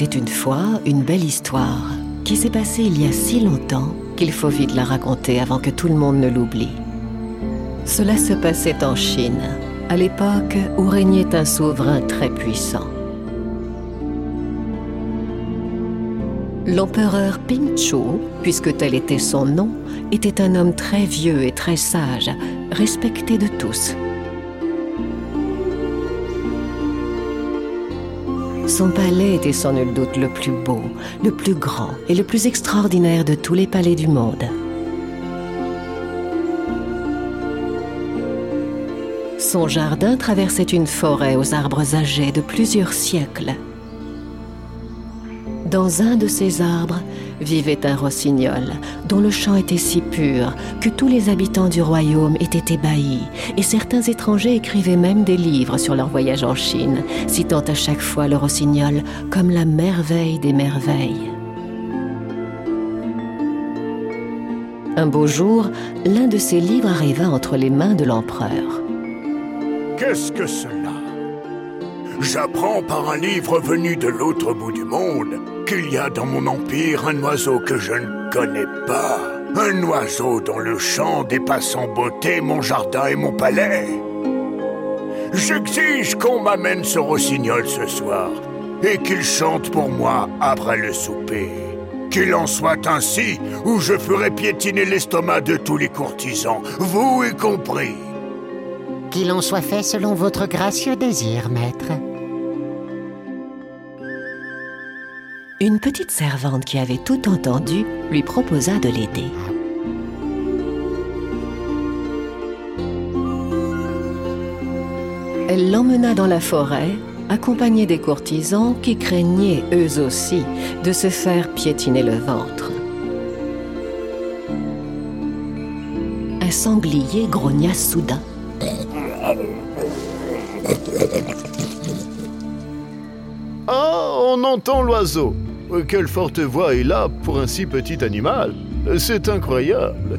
Était une fois une belle histoire qui s'est passée il y a si longtemps qu'il faut vite la raconter avant que tout le monde ne l'oublie. Cela se passait en Chine, à l'époque où régnait un souverain très puissant. L'empereur Ping Chu, puisque tel était son nom, était un homme très vieux et très sage, respecté de tous. Son palais était sans nul doute le plus beau, le plus grand et le plus extraordinaire de tous les palais du monde. Son jardin traversait une forêt aux arbres âgés de plusieurs siècles. Dans un de ces arbres vivait un rossignol dont le chant était si pur que tous les habitants du royaume étaient ébahis et certains étrangers écrivaient même des livres sur leur voyage en Chine, citant à chaque fois le rossignol comme la merveille des merveilles. Un beau jour, l'un de ces livres arriva entre les mains de l'empereur. Qu'est-ce que cela J'apprends par un livre venu de l'autre bout du monde qu'il y a dans mon empire un oiseau que je ne connais pas. Un oiseau dont le chant dépasse en beauté mon jardin et mon palais. J'exige qu'on m'amène ce rossignol ce soir et qu'il chante pour moi après le souper. Qu'il en soit ainsi, ou je ferai piétiner l'estomac de tous les courtisans, vous y compris. Qu'il en soit fait selon votre gracieux désir, maître. Une petite servante qui avait tout entendu lui proposa de l'aider. Elle l'emmena dans la forêt, accompagnée des courtisans qui craignaient eux aussi de se faire piétiner le ventre. Un sanglier grogna soudain. Ah, on entend l'oiseau. Quelle forte voix il a pour un si petit animal. C'est incroyable.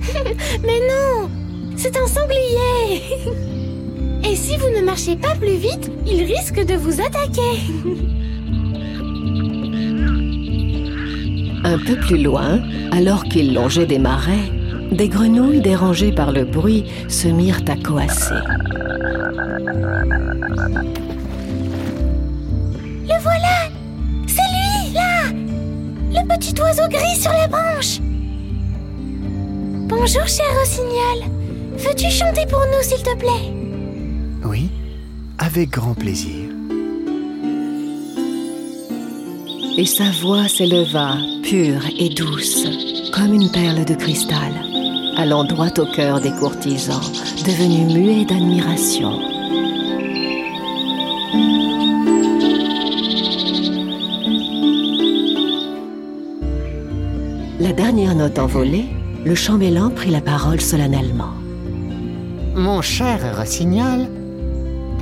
Mais non C'est un sanglier Et si vous ne marchez pas plus vite, il risque de vous attaquer Un peu plus loin, alors qu'il longeait des marais, des grenouilles dérangées par le bruit se mirent à coasser. Petit oiseau gris sur la branche Bonjour, cher rossignol Veux-tu chanter pour nous, s'il te plaît? Oui, avec grand plaisir. Et sa voix s'éleva, pure et douce, comme une perle de cristal, allant droit au cœur des courtisans, devenus muets d'admiration. La dernière note envolée, le chambellan prit la parole solennellement. Mon cher rossignol,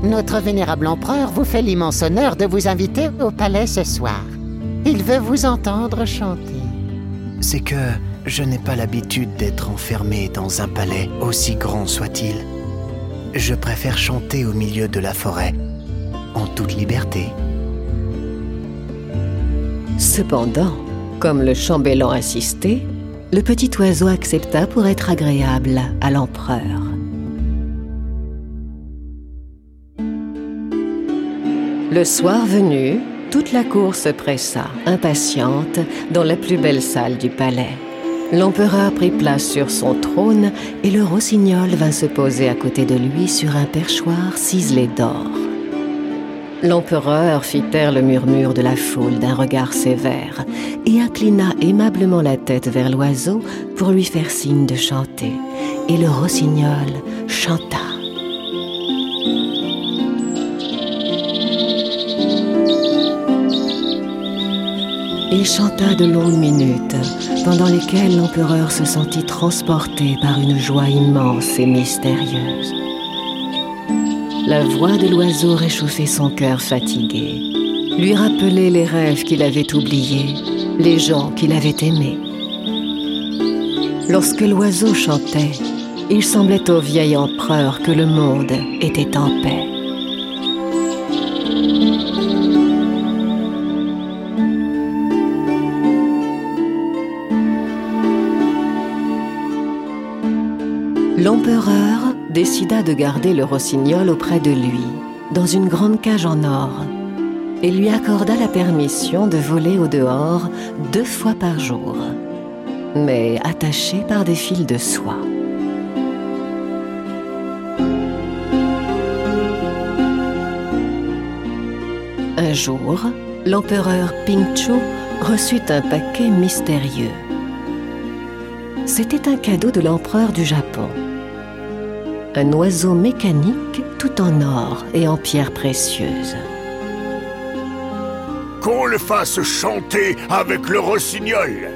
notre vénérable empereur vous fait l'immense honneur de vous inviter au palais ce soir. Il veut vous entendre chanter. C'est que je n'ai pas l'habitude d'être enfermé dans un palais, aussi grand soit-il. Je préfère chanter au milieu de la forêt, en toute liberté. Cependant, comme le chambellan insistait, le petit oiseau accepta pour être agréable à l'empereur. Le soir venu, toute la cour se pressa, impatiente, dans la plus belle salle du palais. L'empereur prit place sur son trône et le rossignol vint se poser à côté de lui sur un perchoir ciselé d'or. L'empereur fit taire le murmure de la foule d'un regard sévère et inclina aimablement la tête vers l'oiseau pour lui faire signe de chanter. Et le rossignol chanta. Il chanta de longues minutes, pendant lesquelles l'empereur se sentit transporté par une joie immense et mystérieuse la voix de l'oiseau réchauffait son cœur fatigué, lui rappelait les rêves qu'il avait oubliés, les gens qu'il avait aimés. Lorsque l'oiseau chantait, il semblait au vieil empereur que le monde était en paix. L'empereur décida de garder le rossignol auprès de lui, dans une grande cage en or, et lui accorda la permission de voler au dehors deux fois par jour, mais attaché par des fils de soie. Un jour, l'empereur Pingchu reçut un paquet mystérieux. C'était un cadeau de l'empereur du Japon. Un oiseau mécanique tout en or et en pierres précieuses. Qu'on le fasse chanter avec le rossignol.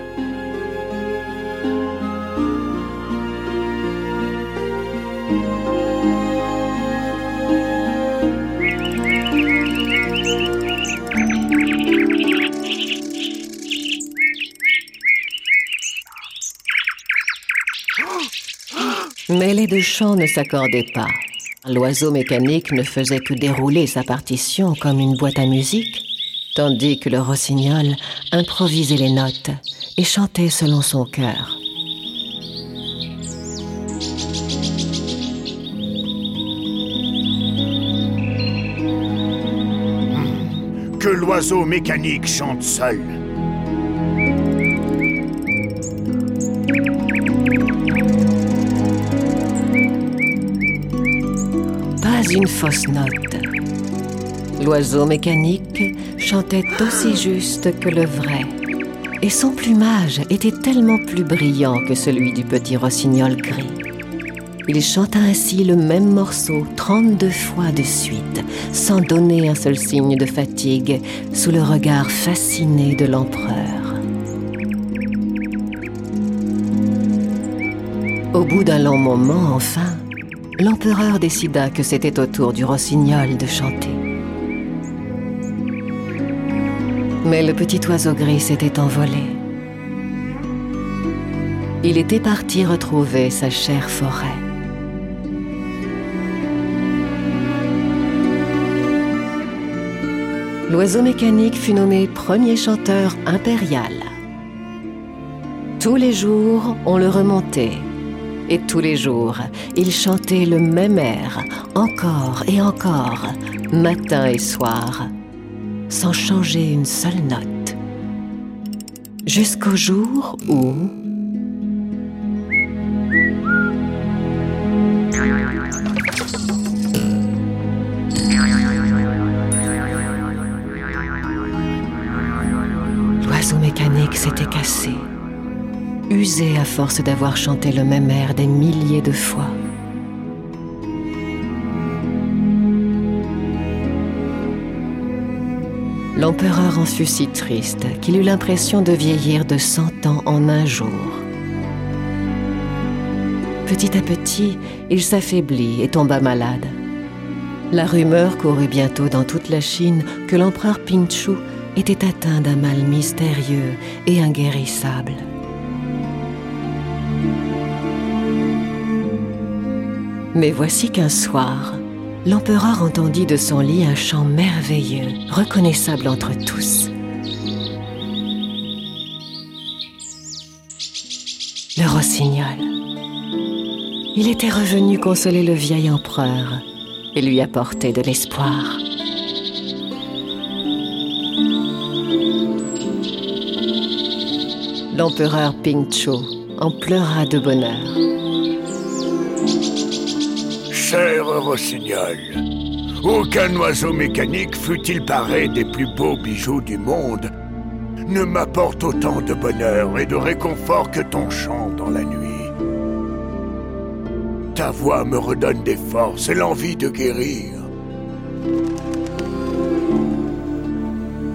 Les deux chants ne s'accordaient pas. L'oiseau mécanique ne faisait que dérouler sa partition comme une boîte à musique, tandis que le rossignol improvisait les notes et chantait selon son cœur. Que l'oiseau mécanique chante seul. Une fausse note. L'oiseau mécanique chantait aussi juste que le vrai. Et son plumage était tellement plus brillant que celui du petit rossignol gris. Il chanta ainsi le même morceau 32 fois de suite, sans donner un seul signe de fatigue, sous le regard fasciné de l'empereur. Au bout d'un long moment, enfin, l'empereur décida que c'était au tour du rossignol de chanter. Mais le petit oiseau gris s'était envolé. Il était parti retrouver sa chère forêt. L'oiseau mécanique fut nommé premier chanteur impérial. Tous les jours, on le remontait. Et tous les jours, il chantait le même air, encore et encore, matin et soir, sans changer une seule note. Jusqu'au jour où... L'oiseau mécanique s'était cassé, usé à force d'avoir chanté le même air des milliers de fois. L'empereur en fut si triste qu'il eut l'impression de vieillir de cent ans en un jour. Petit à petit, il s'affaiblit et tomba malade. La rumeur courut bientôt dans toute la Chine que l'empereur Pingchu était atteint d'un mal mystérieux et inguérissable. Mais voici qu'un soir, l'empereur entendit de son lit un chant merveilleux, reconnaissable entre tous. Le rossignol. Il était revenu consoler le vieil empereur et lui apporter de l'espoir. L'empereur Pingchu en pleura de bonheur. Cher rossignol, aucun oiseau mécanique, fût-il paré des plus beaux bijoux du monde, ne m'apporte autant de bonheur et de réconfort que ton chant dans la nuit. Ta voix me redonne des forces et l'envie de guérir.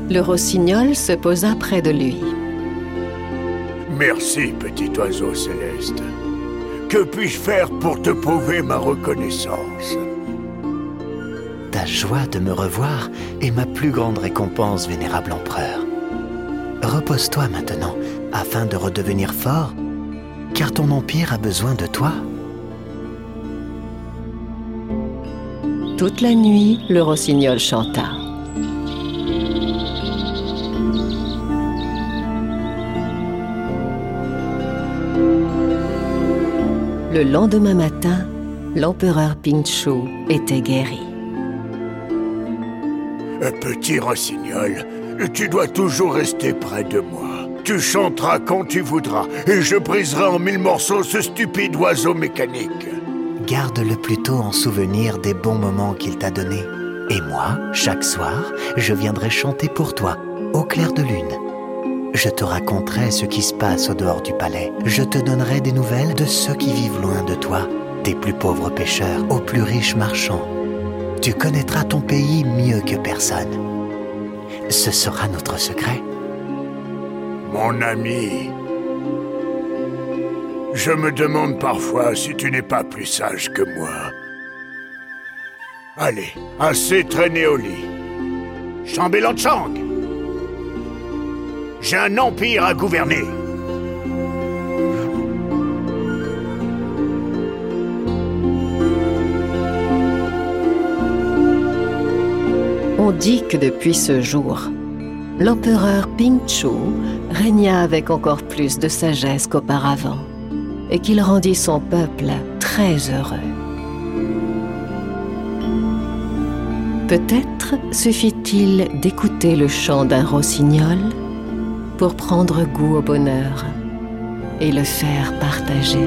Le rossignol se posa près de lui. Merci, petit oiseau céleste. Que puis-je faire pour te prouver ma reconnaissance? Ta joie de me revoir est ma plus grande récompense, vénérable empereur. Repose-toi maintenant afin de redevenir fort, car ton empire a besoin de toi. Toute la nuit, le rossignol chanta. Le lendemain matin, l'empereur Pinchu était guéri. Petit rossignol, tu dois toujours rester près de moi. Tu chanteras quand tu voudras, et je briserai en mille morceaux ce stupide oiseau mécanique. Garde-le plutôt en souvenir des bons moments qu'il t'a donnés. Et moi, chaque soir, je viendrai chanter pour toi, au clair de lune. Je te raconterai ce qui se passe au dehors du palais. Je te donnerai des nouvelles de ceux qui vivent loin de toi, des plus pauvres pêcheurs aux plus riches marchands. Tu connaîtras ton pays mieux que personne. Ce sera notre secret. Mon ami, je me demande parfois si tu n'es pas plus sage que moi. Allez, assez traîné au lit. Chambellan Chang J'ai un empire à gouverner On dit que depuis ce jour, l'empereur Ping Chu régna avec encore plus de sagesse qu'auparavant et qu'il rendit son peuple très heureux. Peut-être suffit-il d'écouter le chant d'un rossignol pour prendre goût au bonheur et le faire partager.